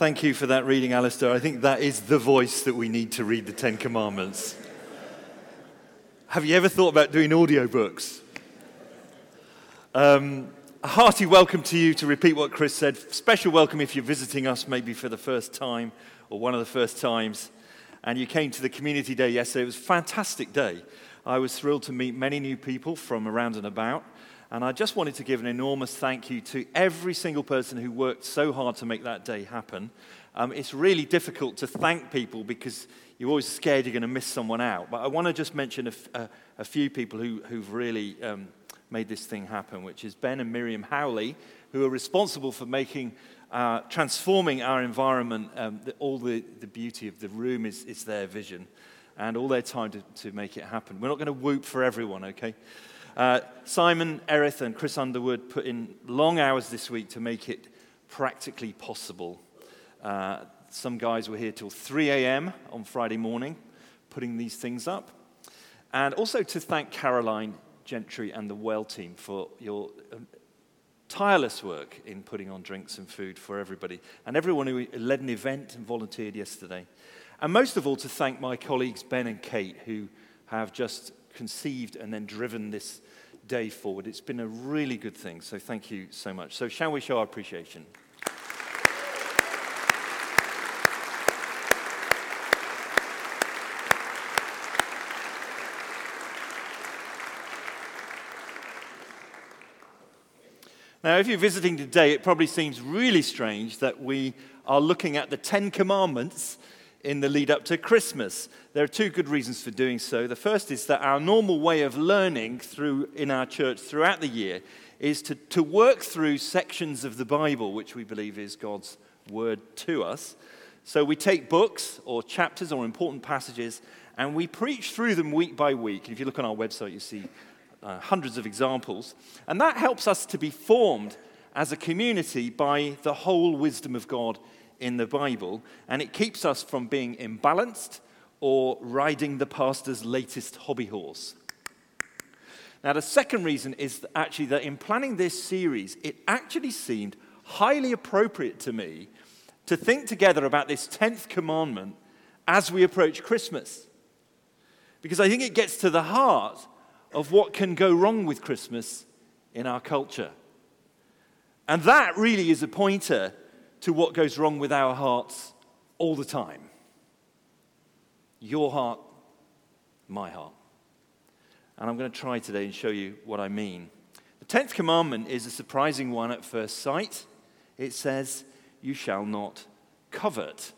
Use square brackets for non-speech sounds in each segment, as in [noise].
Thank you for that reading, Alistair. I think that is the voice that we need to read the Ten Commandments. Have you ever thought about doing audiobooks? Um, a hearty welcome to you to repeat what Chris said. Special welcome if you're visiting us maybe for the first time or one of the first times. And you came to the community day yesterday. It was a fantastic day. I was thrilled to meet many new people from around and about. And I just wanted to give an enormous thank you to every single person who worked so hard to make that day happen. Um, it's really difficult to thank people because you're always scared you're going to miss someone out. But I want to just mention a, f- a, a few people who, who've really um, made this thing happen, which is Ben and Miriam Howley, who are responsible for making, uh, transforming our environment. Um, the, all the, the beauty of the room is, is their vision and all their time to, to make it happen. We're not going to whoop for everyone, okay? Uh, Simon Erith and Chris Underwood put in long hours this week to make it practically possible. Uh, some guys were here till 3 a.m. on Friday morning putting these things up. And also to thank Caroline Gentry and the Well team for your um, tireless work in putting on drinks and food for everybody, and everyone who led an event and volunteered yesterday. And most of all, to thank my colleagues Ben and Kate, who have just conceived and then driven this day forward. It's been a really good thing, so thank you so much. So, shall we show our appreciation? Now, if you're visiting today, it probably seems really strange that we are looking at the Ten Commandments in the lead up to Christmas. There are two good reasons for doing so. The first is that our normal way of learning through, in our church throughout the year is to, to work through sections of the Bible, which we believe is God's word to us. So we take books or chapters or important passages and we preach through them week by week. And if you look on our website, you see uh, hundreds of examples. And that helps us to be formed as a community by the whole wisdom of God in the Bible, and it keeps us from being imbalanced or riding the pastor's latest hobby horse. Now, the second reason is actually that in planning this series, it actually seemed highly appropriate to me to think together about this 10th commandment as we approach Christmas. Because I think it gets to the heart of what can go wrong with Christmas in our culture. And that really is a pointer to what goes wrong with our hearts all the time. Your heart, my heart. And I'm going to try today and show you what I mean. The 10th commandment is a surprising one at first sight. It says, You shall not covet.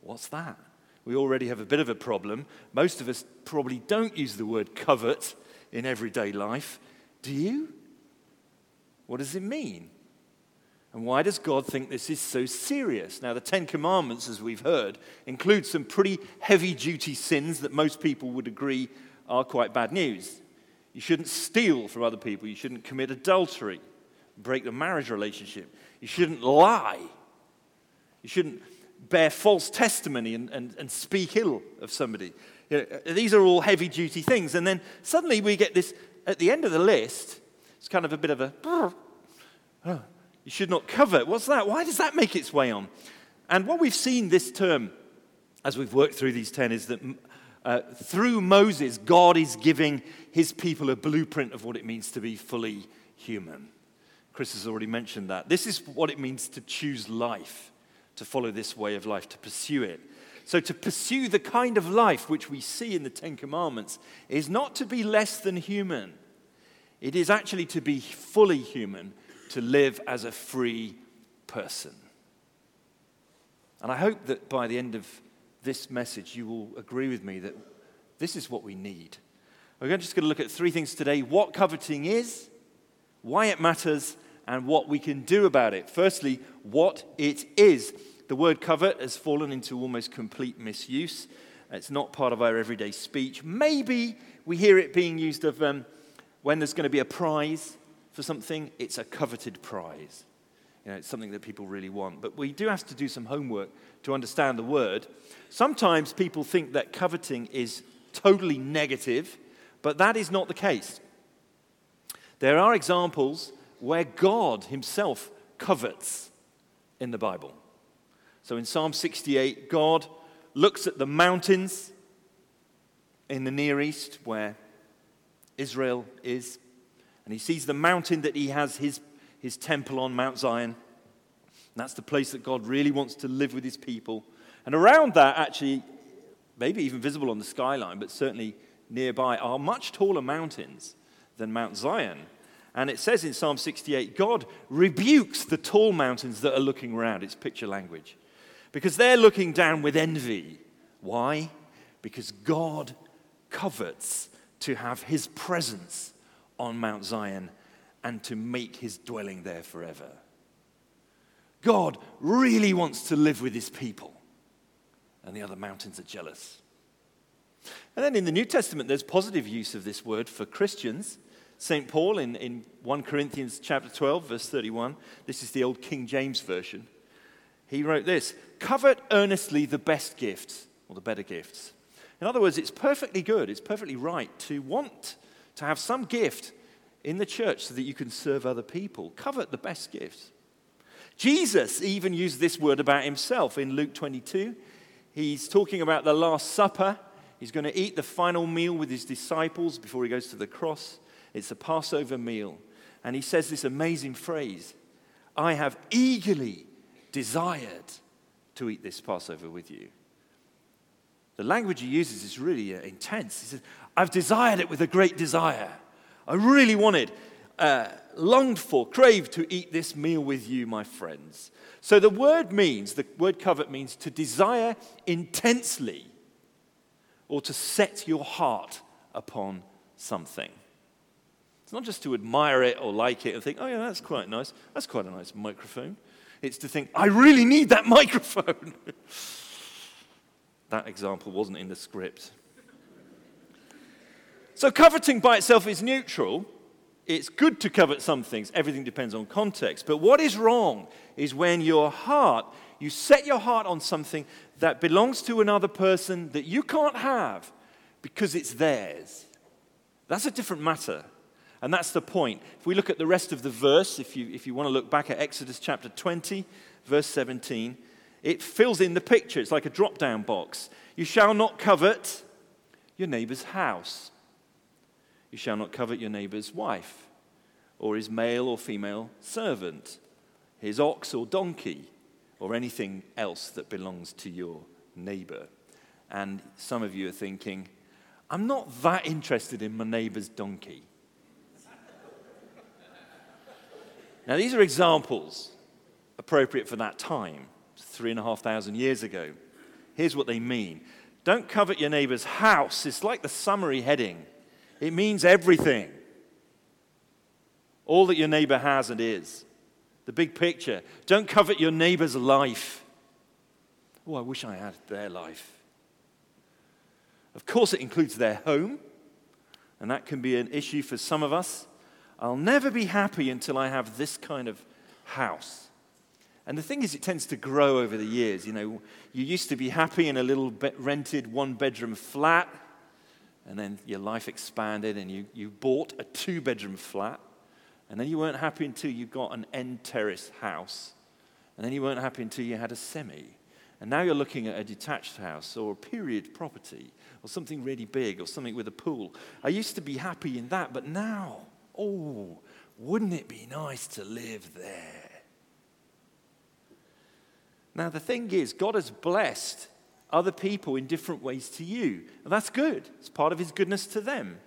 What's that? We already have a bit of a problem. Most of us probably don't use the word covet in everyday life. Do you? What does it mean? And why does God think this is so serious? Now, the Ten Commandments, as we've heard, include some pretty heavy duty sins that most people would agree are quite bad news. You shouldn't steal from other people. You shouldn't commit adultery, break the marriage relationship. You shouldn't lie. You shouldn't bear false testimony and, and, and speak ill of somebody. You know, these are all heavy duty things. And then suddenly we get this at the end of the list, it's kind of a bit of a. [laughs] you should not covet. What's that? Why does that make its way on? And what we've seen this term as we've worked through these 10 is that uh, through Moses, God is giving his people a blueprint of what it means to be fully human. Chris has already mentioned that. This is what it means to choose life, to follow this way of life, to pursue it. So, to pursue the kind of life which we see in the Ten Commandments is not to be less than human, it is actually to be fully human to live as a free person. And I hope that by the end of this message, you will agree with me that this is what we need. We're just going to look at three things today what coveting is, why it matters, and what we can do about it. Firstly, what it is. The word covet has fallen into almost complete misuse. It's not part of our everyday speech. Maybe we hear it being used of um, when there's going to be a prize for something, it's a coveted prize. You know, it's something that people really want. But we do have to do some homework to understand the word. Sometimes people think that coveting is totally negative, but that is not the case. There are examples where God Himself covets in the Bible. So in Psalm 68, God looks at the mountains in the Near East where Israel is, and he sees the mountain that he has his, his temple on, Mount Zion. That's the place that God really wants to live with his people. And around that, actually, maybe even visible on the skyline, but certainly nearby, are much taller mountains than Mount Zion. And it says in Psalm 68 God rebukes the tall mountains that are looking around. It's picture language. Because they're looking down with envy. Why? Because God covets to have his presence on Mount Zion and to make his dwelling there forever. God really wants to live with his people, and the other mountains are jealous. And then in the New Testament, there's positive use of this word for Christians. St. Paul in, in 1 Corinthians chapter 12, verse 31, this is the old King James Version. He wrote this Covet earnestly the best gifts, or the better gifts. In other words, it's perfectly good, it's perfectly right to want to have some gift in the church so that you can serve other people. Covet the best gifts. Jesus even used this word about himself in Luke 22. He's talking about the Last Supper. He's going to eat the final meal with his disciples before he goes to the cross. It's a Passover meal. And he says this amazing phrase I have eagerly desired to eat this Passover with you. The language he uses is really uh, intense. He says, I've desired it with a great desire. I really wanted, uh, longed for, craved to eat this meal with you, my friends. So the word means, the word covet means to desire intensely or to set your heart upon something. It's not just to admire it or like it and think, oh, yeah, that's quite nice. That's quite a nice microphone. It's to think, I really need that [laughs] microphone. That example wasn't in the script. So, coveting by itself is neutral. It's good to covet some things. Everything depends on context. But what is wrong is when your heart, you set your heart on something that belongs to another person that you can't have because it's theirs. That's a different matter. And that's the point. If we look at the rest of the verse, if you, if you want to look back at Exodus chapter 20, verse 17, it fills in the picture. It's like a drop down box. You shall not covet your neighbor's house. You shall not covet your neighbor's wife, or his male or female servant, his ox or donkey, or anything else that belongs to your neighbor. And some of you are thinking, I'm not that interested in my neighbor's donkey. Now, these are examples appropriate for that time, three and a half thousand years ago. Here's what they mean Don't covet your neighbor's house. It's like the summary heading, it means everything. All that your neighbor has and is. The big picture. Don't covet your neighbor's life. Oh, I wish I had their life. Of course, it includes their home, and that can be an issue for some of us. I'll never be happy until I have this kind of house. And the thing is, it tends to grow over the years. You know, you used to be happy in a little rented one bedroom flat, and then your life expanded and you, you bought a two bedroom flat. And then you weren't happy until you got an end terrace house. And then you weren't happy until you had a semi. And now you're looking at a detached house or a period property or something really big or something with a pool. I used to be happy in that, but now Oh, wouldn't it be nice to live there? Now, the thing is, God has blessed other people in different ways to you. And that's good, it's part of His goodness to them.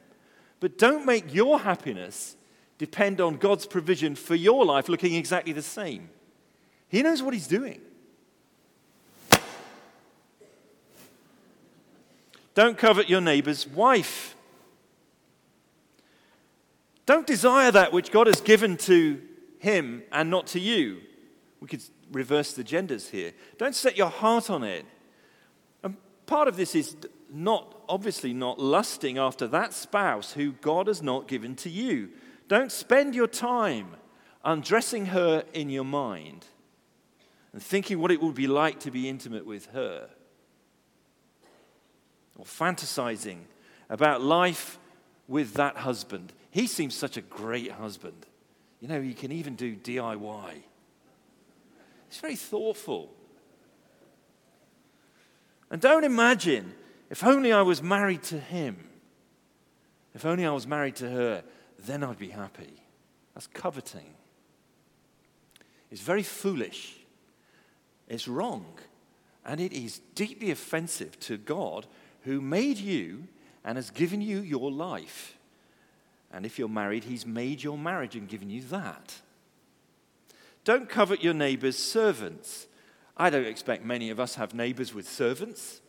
But don't make your happiness depend on God's provision for your life looking exactly the same. He knows what He's doing. Don't covet your neighbor's wife. Don't desire that which God has given to him and not to you. We could reverse the genders here. Don't set your heart on it. And part of this is not, obviously, not lusting after that spouse who God has not given to you. Don't spend your time undressing her in your mind and thinking what it would be like to be intimate with her or fantasizing about life with that husband. He seems such a great husband. You know, he can even do DIY. He's very thoughtful. And don't imagine, if only I was married to him, if only I was married to her, then I'd be happy. That's coveting. It's very foolish. It's wrong. And it is deeply offensive to God who made you and has given you your life. And if you're married, He's made your marriage and given you that. Don't covet your neighbor's servants. I don't expect many of us have neighbors with servants.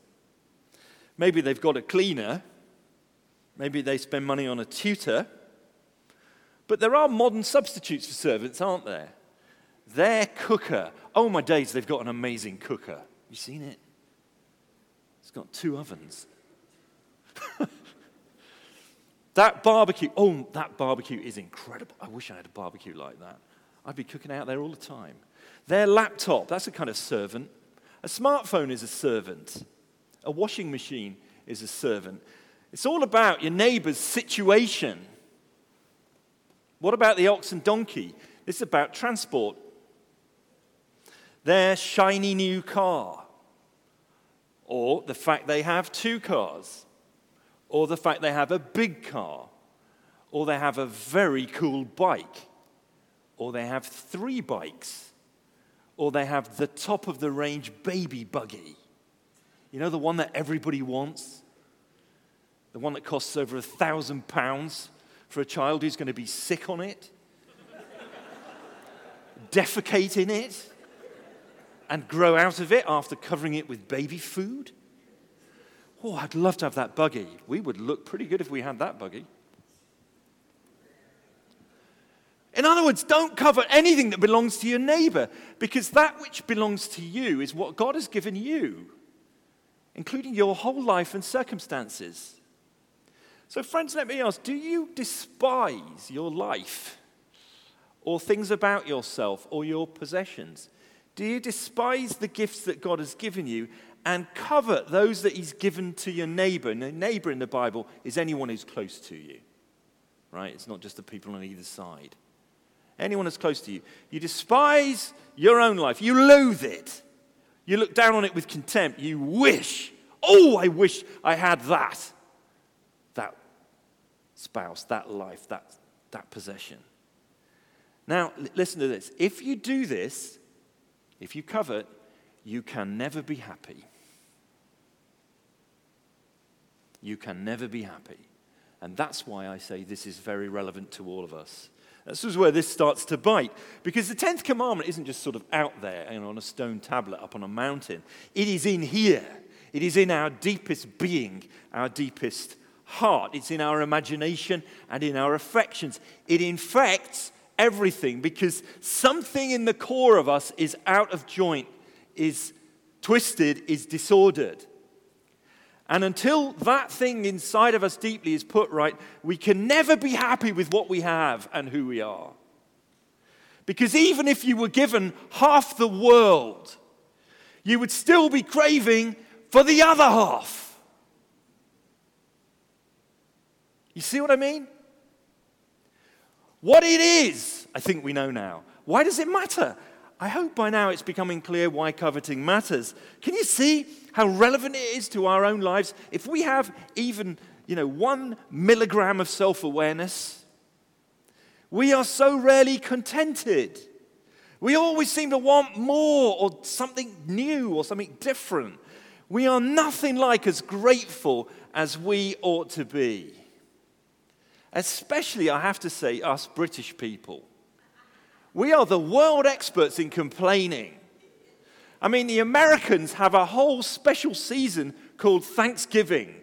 Maybe they've got a cleaner. Maybe they spend money on a tutor. But there are modern substitutes for servants, aren't there? Their cooker. Oh, my days, they've got an amazing cooker. You seen it? It's got two ovens. [laughs] that barbecue, oh, that barbecue is incredible. I wish I had a barbecue like that. I'd be cooking out there all the time. Their laptop, that's a kind of servant. A smartphone is a servant. A washing machine is a servant. It's all about your neighbor's situation. What about the ox and donkey? It's about transport. Their shiny new car, or the fact they have two cars, or the fact they have a big car, or they have a very cool bike, or they have three bikes, or they have the top of the range baby buggy. You know, the one that everybody wants? The one that costs over a thousand pounds for a child who's going to be sick on it, [laughs] defecate in it, and grow out of it after covering it with baby food? Oh, I'd love to have that buggy. We would look pretty good if we had that buggy. In other words, don't cover anything that belongs to your neighbor because that which belongs to you is what God has given you, including your whole life and circumstances. So, friends, let me ask do you despise your life or things about yourself or your possessions? Do you despise the gifts that God has given you and covet those that He's given to your neighbor? And a neighbor in the Bible is anyone who's close to you, right? It's not just the people on either side. Anyone that's close to you. You despise your own life, you loathe it. You look down on it with contempt. You wish, oh, I wish I had that That spouse, that life, that, that possession. Now, listen to this. If you do this, if you covet, you can never be happy. You can never be happy. And that's why I say this is very relevant to all of us. This is where this starts to bite. Because the 10th commandment isn't just sort of out there you know, on a stone tablet up on a mountain, it is in here. It is in our deepest being, our deepest heart, it's in our imagination and in our affections. It infects everything because something in the core of us is out of joint, is twisted, is disordered. And until that thing inside of us deeply is put right, we can never be happy with what we have and who we are. Because even if you were given half the world, you would still be craving for the other half. You see what I mean? What it is, I think we know now. Why does it matter? I hope by now it's becoming clear why coveting matters. Can you see how relevant it is to our own lives? If we have even, you know, one milligram of self awareness, we are so rarely contented. We always seem to want more or something new or something different. We are nothing like as grateful as we ought to be. Especially, I have to say, us British people. We are the world experts in complaining. I mean, the Americans have a whole special season called Thanksgiving,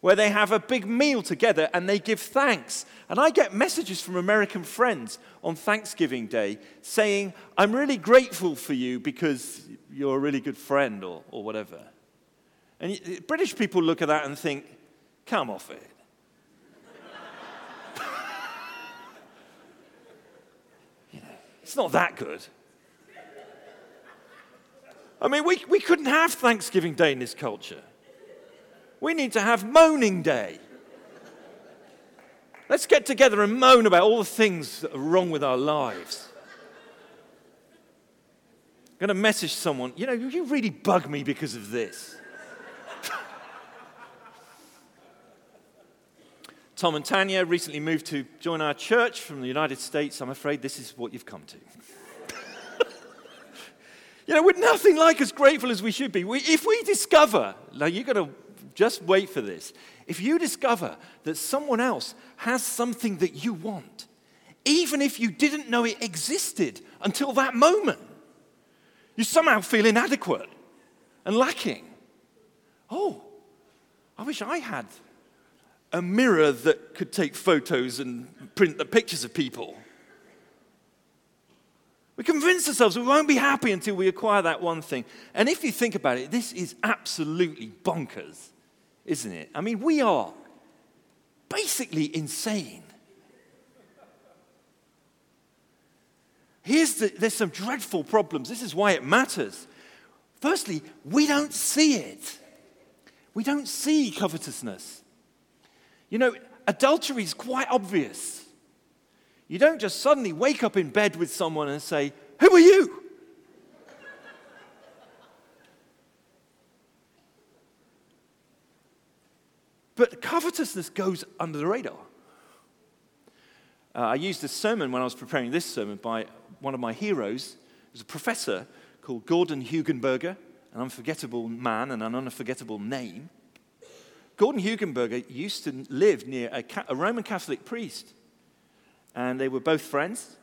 where they have a big meal together and they give thanks. And I get messages from American friends on Thanksgiving Day saying, I'm really grateful for you because you're a really good friend or, or whatever. And British people look at that and think, come off it. [laughs] It's not that good. I mean, we, we couldn't have Thanksgiving Day in this culture. We need to have Moaning Day. Let's get together and moan about all the things that are wrong with our lives. I'm going to message someone, you know, you really bug me because of this. [laughs] Tom and Tanya recently moved to join our church from the United States. I'm afraid this is what you've come to you know, we're nothing like as grateful as we should be. We, if we discover, now you've got to just wait for this. If you discover that someone else has something that you want, even if you didn't know it existed until that moment, you somehow feel inadequate and lacking. Oh, I wish I had a mirror that could take photos and print the pictures of people. We convince ourselves we won't be happy until we acquire that one thing. And if you think about it, this is absolutely bonkers, isn't it? I mean, we are basically insane. Here's the, there's some dreadful problems. This is why it matters. Firstly, we don't see it. We don't see covetousness. You know, adultery is quite obvious. You don't just suddenly wake up in bed with someone and say, Who are you? But covetousness goes under the radar. Uh, I used a sermon when I was preparing this sermon by one of my heroes. It was a professor called Gordon Hugenberger, an unforgettable man and an unforgettable name. Gordon Hugenberger used to live near a, a Roman Catholic priest, and they were both friends.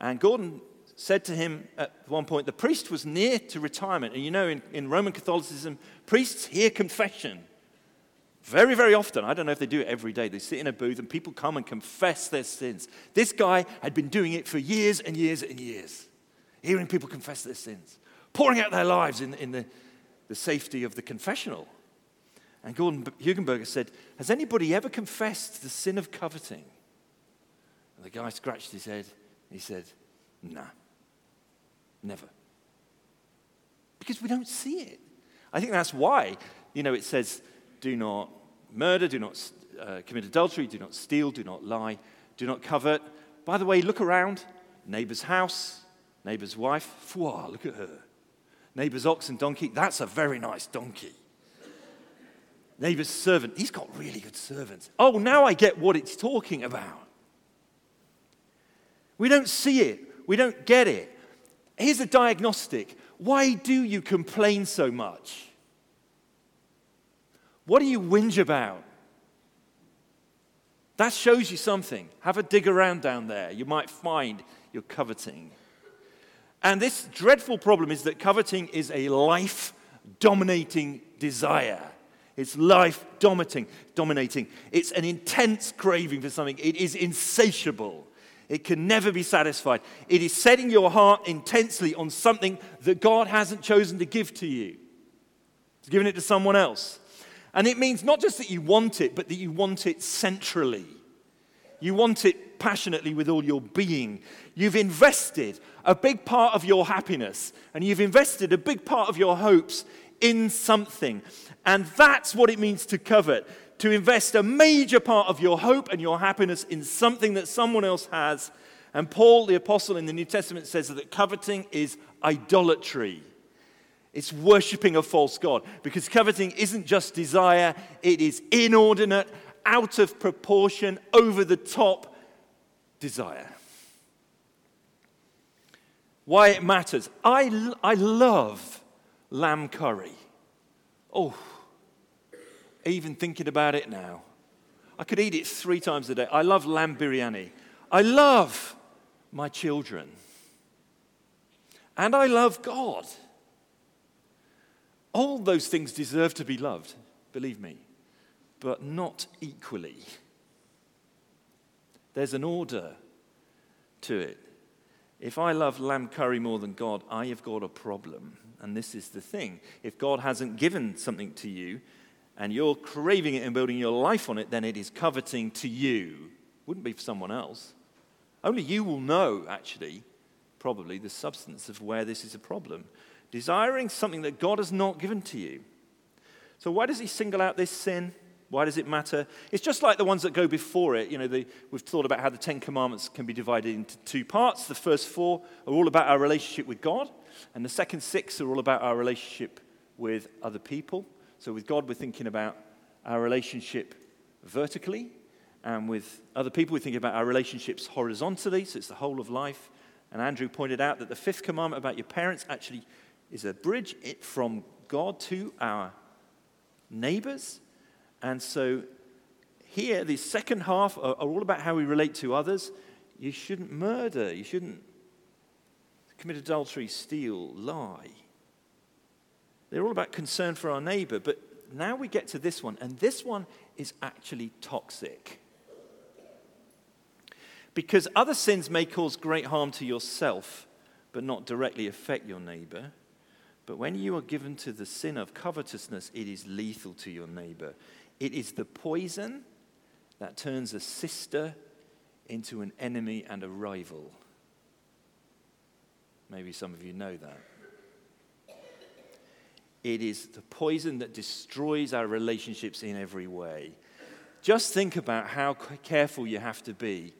And Gordon said to him at one point, the priest was near to retirement. And you know, in, in Roman Catholicism, priests hear confession very, very often. I don't know if they do it every day. They sit in a booth and people come and confess their sins. This guy had been doing it for years and years and years, hearing people confess their sins, pouring out their lives in, in the, the safety of the confessional. And Gordon Hugenberger said, Has anybody ever confessed the sin of coveting? And the guy scratched his head. He said, Nah, never. Because we don't see it. I think that's why, you know, it says, Do not murder, do not uh, commit adultery, do not steal, do not lie, do not covet. By the way, look around neighbor's house, neighbor's wife. Fwah, look at her. Neighbor's ox and donkey. That's a very nice donkey neighbor's servant. He's got really good servants. Oh, now I get what it's talking about. We don't see it, we don't get it. Here's a diagnostic. Why do you complain so much? What do you whinge about? That shows you something. Have a dig around down there. You might find you're coveting. And this dreadful problem is that coveting is a life dominating desire. It's life dominating, dominating. It's an intense craving for something. It is insatiable. It can never be satisfied. It is setting your heart intensely on something that God hasn't chosen to give to you. It's giving it to someone else. And it means not just that you want it, but that you want it centrally. You want it passionately with all your being. You've invested a big part of your happiness and you've invested a big part of your hopes in something. And that's what it means to covet to invest a major part of your hope and your happiness in something that someone else has. And Paul, the apostle in the New Testament, says that coveting is idolatry. It's worshiping a false God because coveting isn't just desire, it is inordinate, out of proportion, over the top desire. Why it matters. I, I love lamb curry. Oh, even thinking about it now. I could eat it three times a day. I love lamb biryani. I love my children. And I love God. All those things deserve to be loved, believe me, but not equally. There's an order to it. If I love lamb curry more than God, I have got a problem. And this is the thing if God hasn't given something to you and you're craving it and building your life on it, then it is coveting to you. Wouldn't be for someone else. Only you will know, actually, probably, the substance of where this is a problem. Desiring something that God has not given to you. So, why does he single out this sin? Why does it matter? It's just like the ones that go before it. You know, the, we've thought about how the Ten Commandments can be divided into two parts. The first four are all about our relationship with God, and the second six are all about our relationship with other people. So with God, we're thinking about our relationship vertically, and with other people. We think about our relationships horizontally, so it's the whole of life. And Andrew pointed out that the fifth commandment about your parents actually is a bridge from God to our neighbors. And so here, the second half are, are all about how we relate to others. You shouldn't murder. You shouldn't commit adultery, steal, lie. They're all about concern for our neighbor. But now we get to this one, and this one is actually toxic. Because other sins may cause great harm to yourself, but not directly affect your neighbor. But when you are given to the sin of covetousness, it is lethal to your neighbor. It is the poison that turns a sister into an enemy and a rival. Maybe some of you know that. It is the poison that destroys our relationships in every way. Just think about how careful you have to be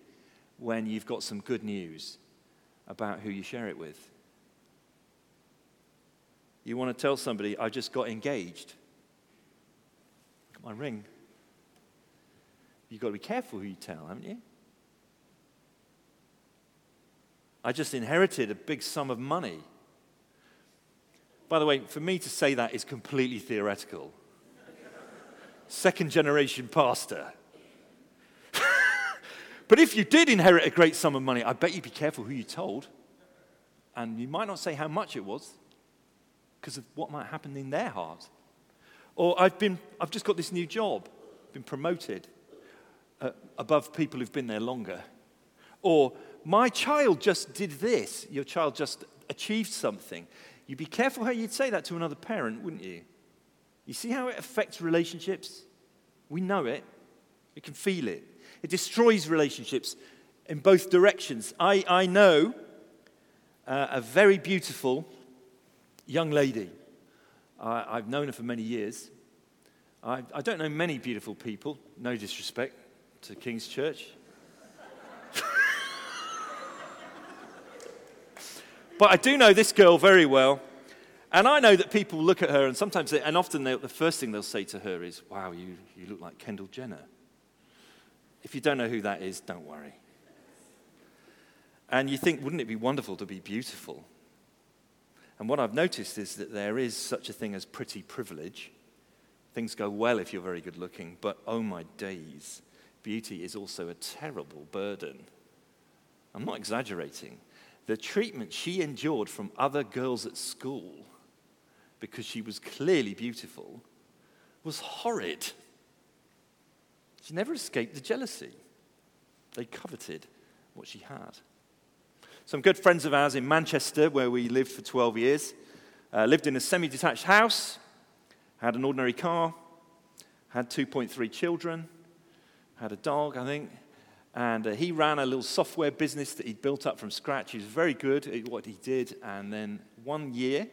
when you've got some good news about who you share it with. You want to tell somebody, I just got engaged. Got my ring. You've got to be careful who you tell, haven't you? I just inherited a big sum of money. By the way, for me to say that is completely theoretical. Second generation pastor. [laughs] but if you did inherit a great sum of money, I bet you'd be careful who you told. And you might not say how much it was because of what might happen in their heart. Or I've, been, I've just got this new job, been promoted uh, above people who've been there longer. Or my child just did this. Your child just achieved something. You'd be careful how you'd say that to another parent, wouldn't you? You see how it affects relationships? We know it, we can feel it. It destroys relationships in both directions. I, I know uh, a very beautiful young lady. I, have known her for many years. I, I don't know many beautiful people, no disrespect to King's Church. But I do know this girl very well. And I know that people look at her, and sometimes, they, and often the first thing they'll say to her is, Wow, you, you look like Kendall Jenner. If you don't know who that is, don't worry. And you think, wouldn't it be wonderful to be beautiful? And what I've noticed is that there is such a thing as pretty privilege. Things go well if you're very good looking, but oh my days, beauty is also a terrible burden. I'm not exaggerating the treatment she endured from other girls at school because she was clearly beautiful was horrid. She never escaped the jealousy. They coveted what she had. Some good friends of ours in Manchester, where we lived for 12 years, uh, lived in a semi detached house, had an ordinary car, had 2.3 children, had a dog, I think, and uh, he ran a little software business that he'd built up from scratch. He was very good at what he did. And then one year,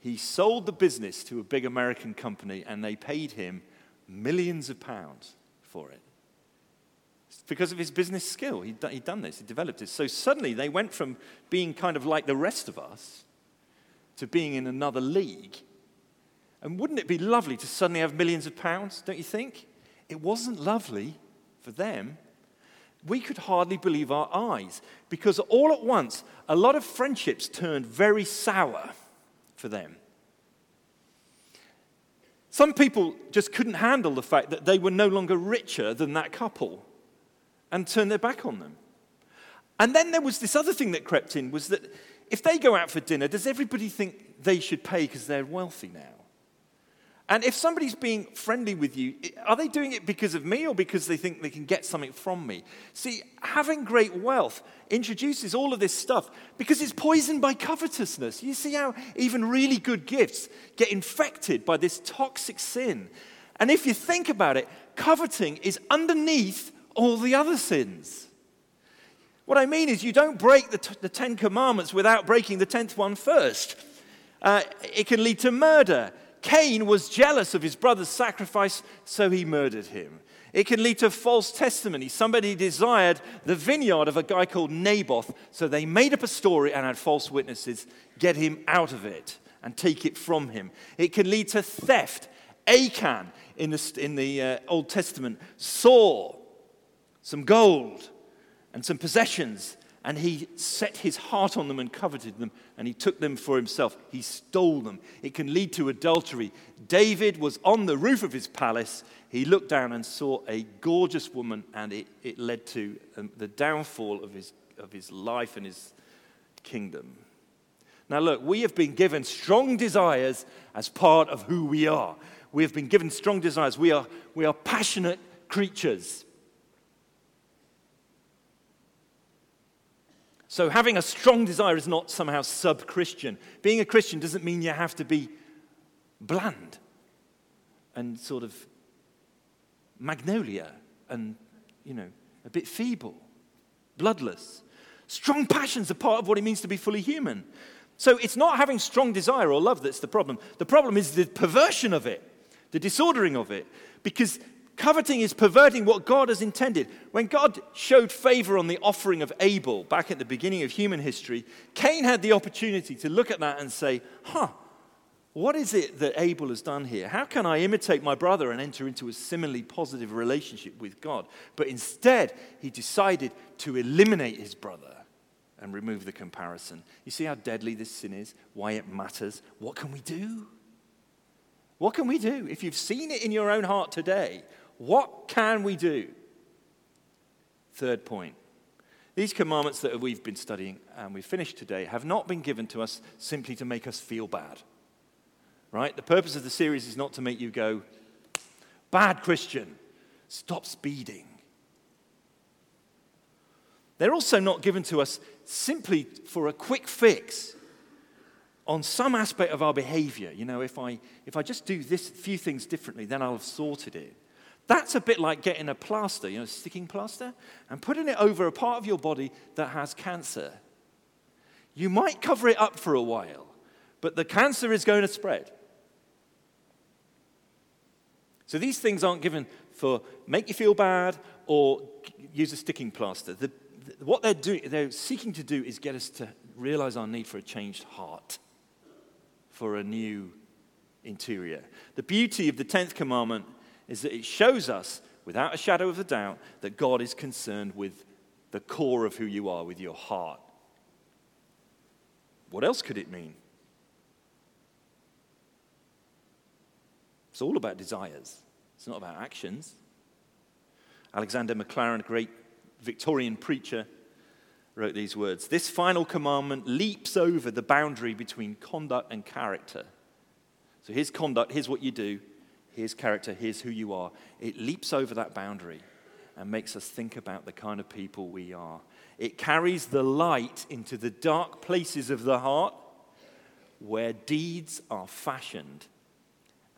he sold the business to a big American company, and they paid him millions of pounds for it. Because of his business skill. He'd, he'd done this, he developed it. So suddenly, they went from being kind of like the rest of us to being in another league. And wouldn't it be lovely to suddenly have millions of pounds, don't you think? It wasn't lovely for them, we could hardly believe our eyes because all at once, a lot of friendships turned very sour for them. Some people just couldn't handle the fact that they were no longer richer than that couple and turned their back on them. And then there was this other thing that crept in was that if they go out for dinner, does everybody think they should pay because they're wealthy now? And if somebody's being friendly with you, are they doing it because of me or because they think they can get something from me? See, having great wealth introduces all of this stuff because it's poisoned by covetousness. You see how even really good gifts get infected by this toxic sin. And if you think about it, coveting is underneath all the other sins. What I mean is, you don't break the, t- the Ten Commandments without breaking the tenth one first. Uh, it can lead to murder Cain was jealous of his brother's sacrifice, so he murdered him. It can lead to false testimony. Somebody desired the vineyard of a guy called Naboth, so they made up a story and had false witnesses get him out of it and take it from him. It can lead to theft. Achan in the, in the uh, Old Testament saw some gold, and some possessions. And he set his heart on them and coveted them, and he took them for himself. He stole them. It can lead to adultery. David was on the roof of his palace. He looked down and saw a gorgeous woman, and it, it led to um, the downfall of his, of his life and his kingdom. Now, look, we have been given strong desires as part of who we are. We have been given strong desires. We are, we are passionate creatures. So, having a strong desire is not somehow sub Christian. Being a Christian doesn't mean you have to be bland and sort of magnolia and, you know, a bit feeble, bloodless. Strong passions are part of what it means to be fully human. So, it's not having strong desire or love that's the problem. The problem is the perversion of it, the disordering of it. Because Coveting is perverting what God has intended. When God showed favor on the offering of Abel back at the beginning of human history, Cain had the opportunity to look at that and say, huh, what is it that Abel has done here? How can I imitate my brother and enter into a similarly positive relationship with God? But instead, he decided to eliminate his brother and remove the comparison. You see how deadly this sin is, why it matters? What can we do? What can we do? If you've seen it in your own heart today, what can we do? Third point. These commandments that we've been studying and we've finished today have not been given to us simply to make us feel bad. Right? The purpose of the series is not to make you go, bad Christian, stop speeding. They're also not given to us simply for a quick fix on some aspect of our behavior. You know, if I, if I just do this few things differently, then I'll have sorted it. That's a bit like getting a plaster, you know, sticking plaster, and putting it over a part of your body that has cancer. You might cover it up for a while, but the cancer is going to spread. So these things aren't given for make you feel bad or use a sticking plaster. The, the, what they're doing, they're seeking to do is get us to realize our need for a changed heart, for a new interior. The beauty of the 10th commandment is that it shows us, without a shadow of a doubt, that God is concerned with the core of who you are, with your heart. What else could it mean? It's all about desires, it's not about actions. Alexander Maclaren, a great Victorian preacher, wrote these words This final commandment leaps over the boundary between conduct and character. So here's conduct, here's what you do here's character, here's who you are. It leaps over that boundary and makes us think about the kind of people we are. It carries the light into the dark places of the heart where deeds are fashioned.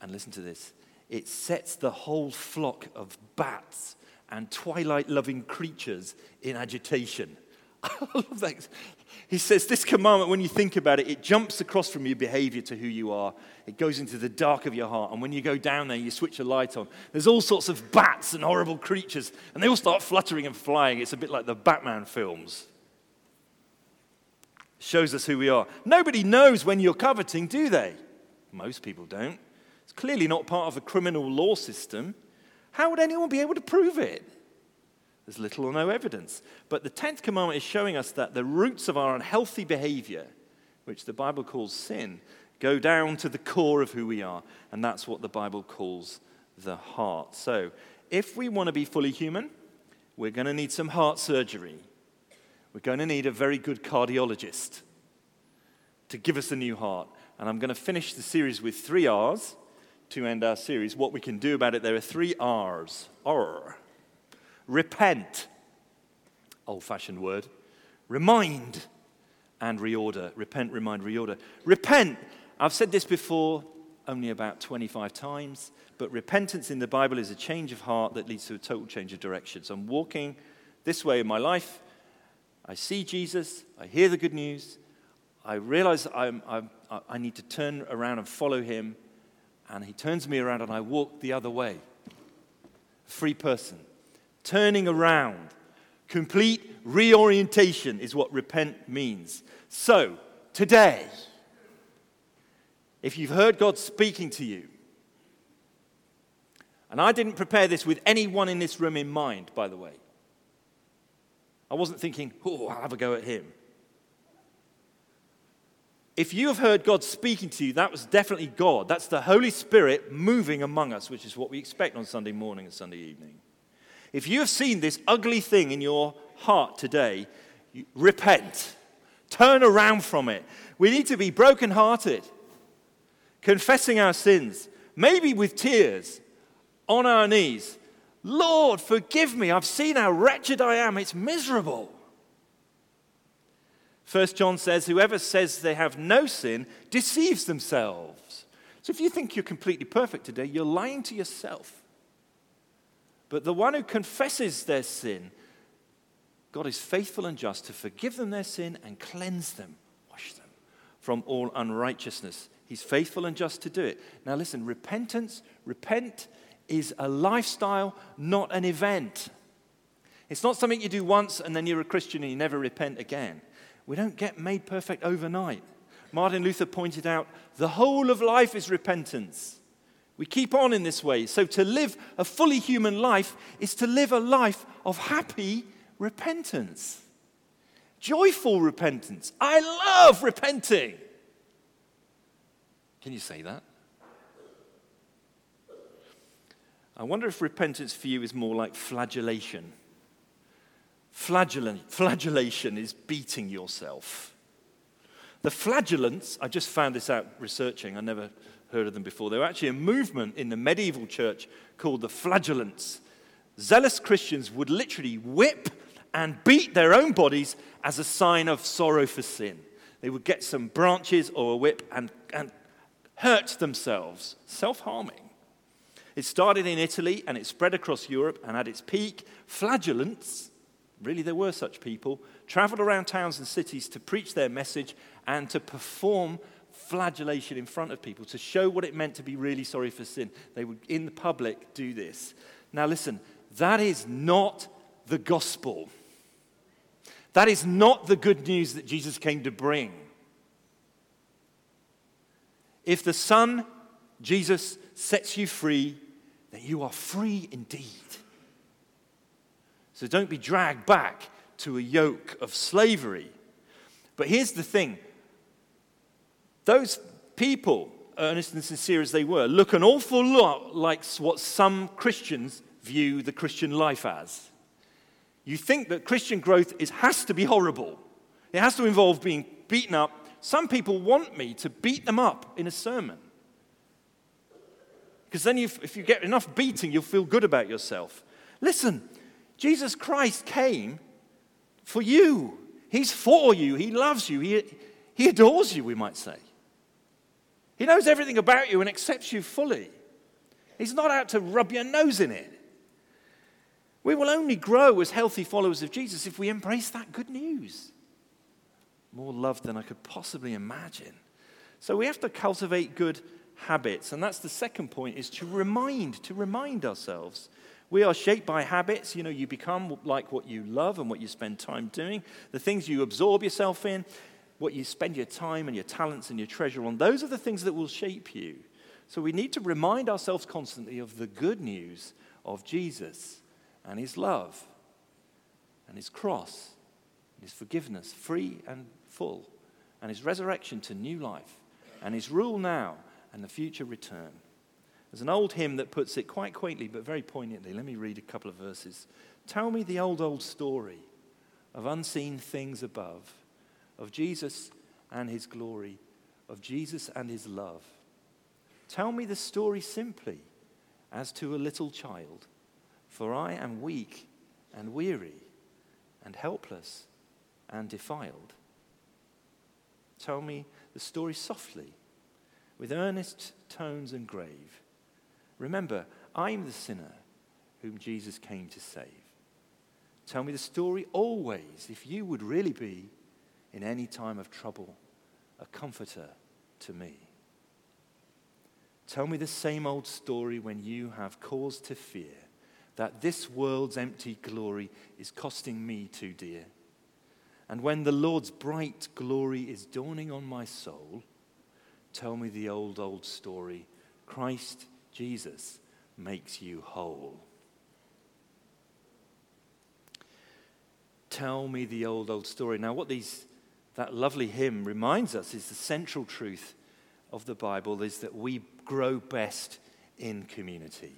And listen to this it sets the whole flock of bats and twilight loving creatures in agitation. [laughs] I love that. He says, This commandment, when you think about it, it jumps across from your behavior to who you are. It goes into the dark of your heart. And when you go down there, you switch a light on. There's all sorts of bats and horrible creatures, and they all start fluttering and flying. It's a bit like the Batman films. Shows us who we are. Nobody knows when you're coveting, do they? Most people don't. It's clearly not part of a criminal law system. How would anyone be able to prove it? There's little or no evidence. But the 10th commandment is showing us that the roots of our unhealthy behavior, which the Bible calls sin, go down to the core of who we are. And that's what the Bible calls the heart. So, if we want to be fully human, we're going to need some heart surgery. We're going to need a very good cardiologist to give us a new heart. And I'm going to finish the series with three R's to end our series. What we can do about it, there are three R's. R. Repent, old fashioned word. Remind and reorder. Repent, remind, reorder. Repent. I've said this before only about 25 times, but repentance in the Bible is a change of heart that leads to a total change of direction. So I'm walking this way in my life. I see Jesus. I hear the good news. I realize I'm, I'm, i need to turn around and follow him. And he turns me around and I walk the other way. Free person turning around. Complete reorientation is what repent means. So, today, if you've heard God speaking to you, and I didn't prepare this with anyone in this room in mind, by the way. I wasn't thinking, oh, I'll have a go at him. If you have heard God speaking to you, that was definitely God. That's the Holy Spirit moving among us, which is what we expect on Sunday morning and Sunday evening. If you have seen this ugly thing in your heart today, repent. Turn around from it. We need to be brokenhearted, confessing our sins, maybe with tears, on our knees. Lord, forgive me. I've seen how wretched I am. It's miserable. First John says, Whoever says they have no sin deceives themselves. So if you think you're completely perfect today, you're lying to yourself. But the one who confesses their sin, God is faithful and just to forgive them their sin and cleanse them, wash them from all unrighteousness. He's faithful and just to do it. Now, listen repentance, repent is a lifestyle, not an event. It's not something you do once and then you're a Christian and you never repent again. We don't get made perfect overnight. Martin Luther pointed out the whole of life is repentance. We keep on in this way. So, to live a fully human life is to live a life of happy repentance, joyful repentance. I love repenting. Can you say that? I wonder if repentance for you is more like flagellation. Flagellation is beating yourself. The flagellants, I just found this out researching, I never heard of them before. They were actually a movement in the medieval church called the flagellants. Zealous Christians would literally whip and beat their own bodies as a sign of sorrow for sin. They would get some branches or a whip and, and hurt themselves, self harming. It started in Italy and it spread across Europe, and at its peak, flagellants really there were such people, traveled around towns and cities to preach their message and to perform flagellation in front of people to show what it meant to be really sorry for sin. They would, in the public, do this. Now, listen, that is not the gospel. That is not the good news that Jesus came to bring. If the Son, Jesus, sets you free, then you are free indeed. So don't be dragged back to a yoke of slavery. But here's the thing those people, earnest and sincere as they were, look an awful lot like what some Christians view the Christian life as. You think that Christian growth is, has to be horrible, it has to involve being beaten up. Some people want me to beat them up in a sermon. Because then, if you get enough beating, you'll feel good about yourself. Listen, Jesus Christ came for you. He's for you. He loves you. He, he adores you, we might say. He knows everything about you and accepts you fully. He's not out to rub your nose in it. We will only grow as healthy followers of Jesus if we embrace that good news. More love than I could possibly imagine. So we have to cultivate good habits. And that's the second point is to remind, to remind ourselves we are shaped by habits. You know, you become like what you love and what you spend time doing, the things you absorb yourself in, what you spend your time and your talents and your treasure on. Those are the things that will shape you. So we need to remind ourselves constantly of the good news of Jesus and his love and his cross and his forgiveness, free and full, and his resurrection to new life and his rule now and the future return. There's an old hymn that puts it quite quaintly but very poignantly. Let me read a couple of verses. Tell me the old, old story of unseen things above, of Jesus and his glory, of Jesus and his love. Tell me the story simply as to a little child, for I am weak and weary and helpless and defiled. Tell me the story softly, with earnest tones and grave Remember, I'm the sinner whom Jesus came to save. Tell me the story always, if you would really be, in any time of trouble, a comforter to me. Tell me the same old story when you have cause to fear that this world's empty glory is costing me too dear. And when the Lord's bright glory is dawning on my soul, tell me the old, old story Christ Jesus makes you whole. tell me the old, old story. Now, what these, that lovely hymn reminds us is the central truth of the Bible is that we grow best in community.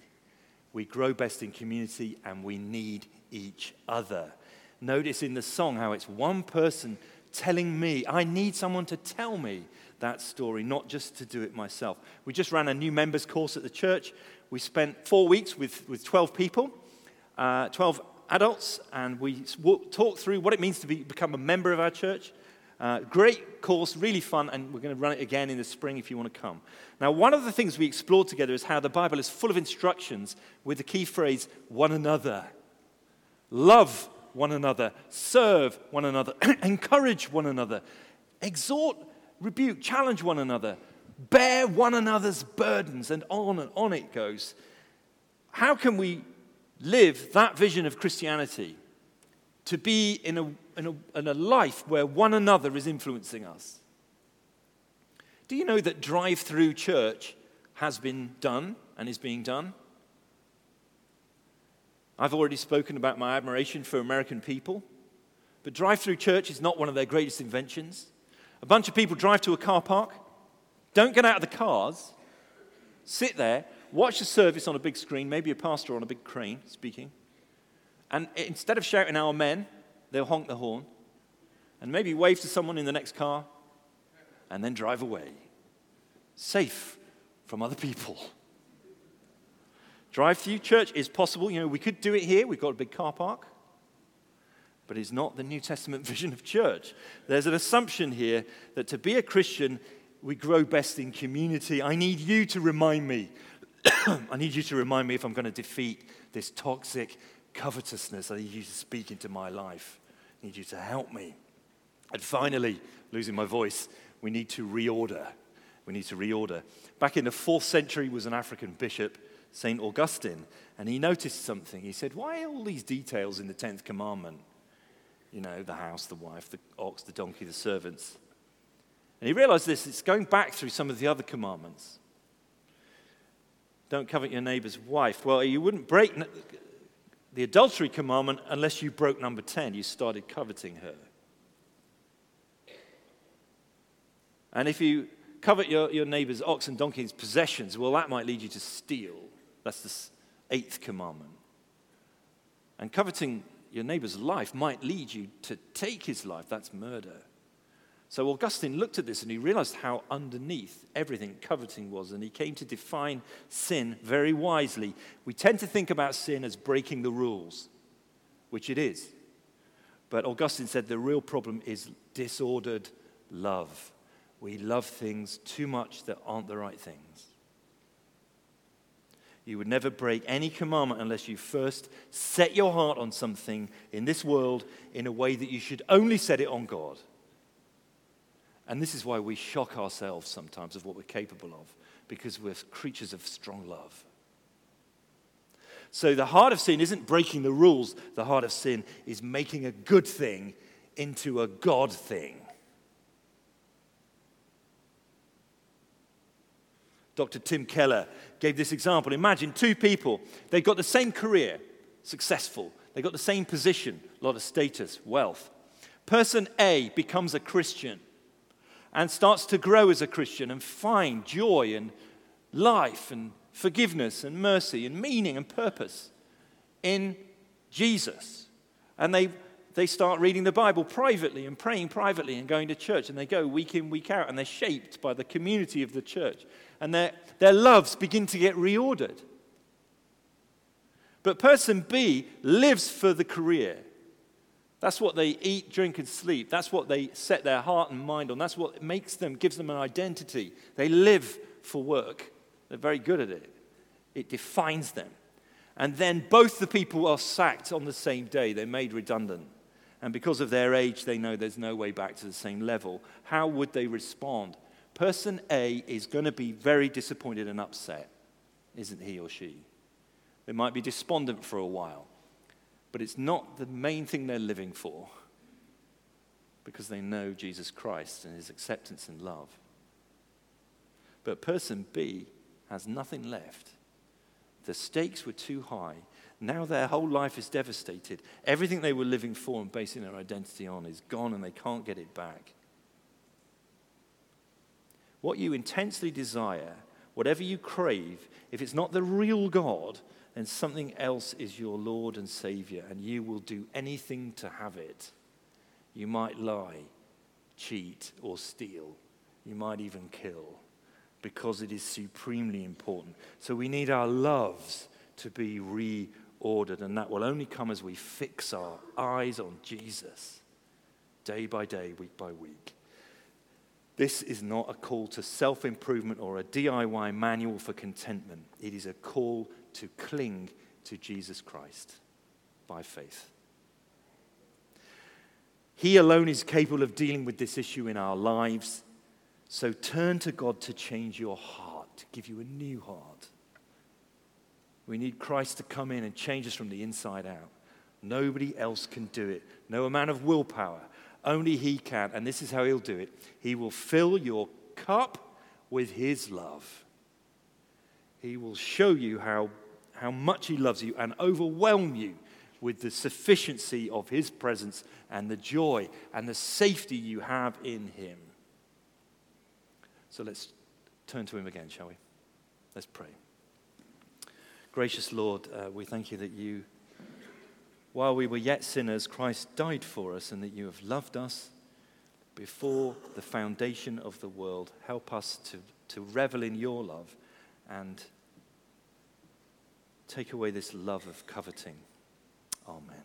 We grow best in community and we need each other. Notice in the song how it's one person telling me, I need someone to tell me that story, not just to do it myself. We just ran a new members course at the church. We spent four weeks with, with 12 people, uh, 12 adults, and we talked through what it means to be, become a member of our church. Uh, great course, really fun, and we're going to run it again in the spring if you want to come. Now, one of the things we explored together is how the Bible is full of instructions with the key phrase, one another. Love one another, serve one another, [clears throat] encourage one another, exhort, rebuke, challenge one another, bear one another's burdens, and on and on it goes. How can we live that vision of Christianity to be in a, in a, in a life where one another is influencing us? Do you know that drive through church has been done and is being done? I've already spoken about my admiration for American people, but drive through church is not one of their greatest inventions. A bunch of people drive to a car park, don't get out of the cars, sit there, watch the service on a big screen, maybe a pastor on a big crane speaking, and instead of shouting amen, they'll honk the horn and maybe wave to someone in the next car and then drive away, safe from other people. Drive through church is possible. You know, we could do it here. We've got a big car park. But it's not the New Testament [laughs] vision of church. There's an assumption here that to be a Christian, we grow best in community. I need you to remind me. [coughs] I need you to remind me if I'm going to defeat this toxic covetousness. I need you to speak into my life. I need you to help me. And finally, losing my voice, we need to reorder. We need to reorder. Back in the fourth century was an African bishop St. Augustine, and he noticed something. He said, Why all these details in the 10th commandment? You know, the house, the wife, the ox, the donkey, the servants. And he realized this it's going back through some of the other commandments. Don't covet your neighbor's wife. Well, you wouldn't break the adultery commandment unless you broke number 10. You started coveting her. And if you covet your, your neighbor's ox and donkey's possessions, well, that might lead you to steal. That's the eighth commandment. And coveting your neighbor's life might lead you to take his life. That's murder. So Augustine looked at this and he realized how underneath everything coveting was, and he came to define sin very wisely. We tend to think about sin as breaking the rules, which it is. But Augustine said the real problem is disordered love. We love things too much that aren't the right things. You would never break any commandment unless you first set your heart on something in this world in a way that you should only set it on God. And this is why we shock ourselves sometimes of what we're capable of, because we're creatures of strong love. So the heart of sin isn't breaking the rules, the heart of sin is making a good thing into a God thing. Dr. Tim Keller gave this example. Imagine two people, they've got the same career, successful, they've got the same position, a lot of status, wealth. Person A becomes a Christian and starts to grow as a Christian and find joy and life and forgiveness and mercy and meaning and purpose in Jesus. And they, they start reading the Bible privately and praying privately and going to church. And they go week in, week out, and they're shaped by the community of the church and their, their loves begin to get reordered. But person B lives for the career. That's what they eat, drink, and sleep. That's what they set their heart and mind on. That's what makes them, gives them an identity. They live for work. They're very good at it. It defines them. And then both the people are sacked on the same day. They're made redundant. And because of their age, they know there's no way back to the same level. How would they respond? person A is going to be very disappointed and upset, isn't he or she? They might be despondent for a while, but it's not the main thing they're living for because they know Jesus Christ and his acceptance and love. But person B has nothing left. The stakes were too high. Now their whole life is devastated. Everything they were living for and basing their identity on is gone and they can't get it back. What you intensely desire, whatever you crave, if it's not the real God, then something else is your Lord and Savior, and you will do anything to have it. You might lie, cheat, or steal. You might even kill because it is supremely important. So we need our loves to be reordered, and that will only come as we fix our eyes on Jesus day by day, week by week. This is not a call to self improvement or a DIY manual for contentment. It is a call to cling to Jesus Christ by faith. He alone is capable of dealing with this issue in our lives. So turn to God to change your heart, to give you a new heart. We need Christ to come in and change us from the inside out. Nobody else can do it. No amount of willpower, only He can. And this is how He'll do it He will fill your cup with His love. He will show you how, how much He loves you and overwhelm you with the sufficiency of His presence and the joy and the safety you have in Him. So let's turn to Him again, shall we? Let's pray. Gracious Lord, uh, we thank you that you while we were yet sinners, Christ died for us, and that you have loved us before the foundation of the world. Help us to, to revel in your love and take away this love of coveting. Amen.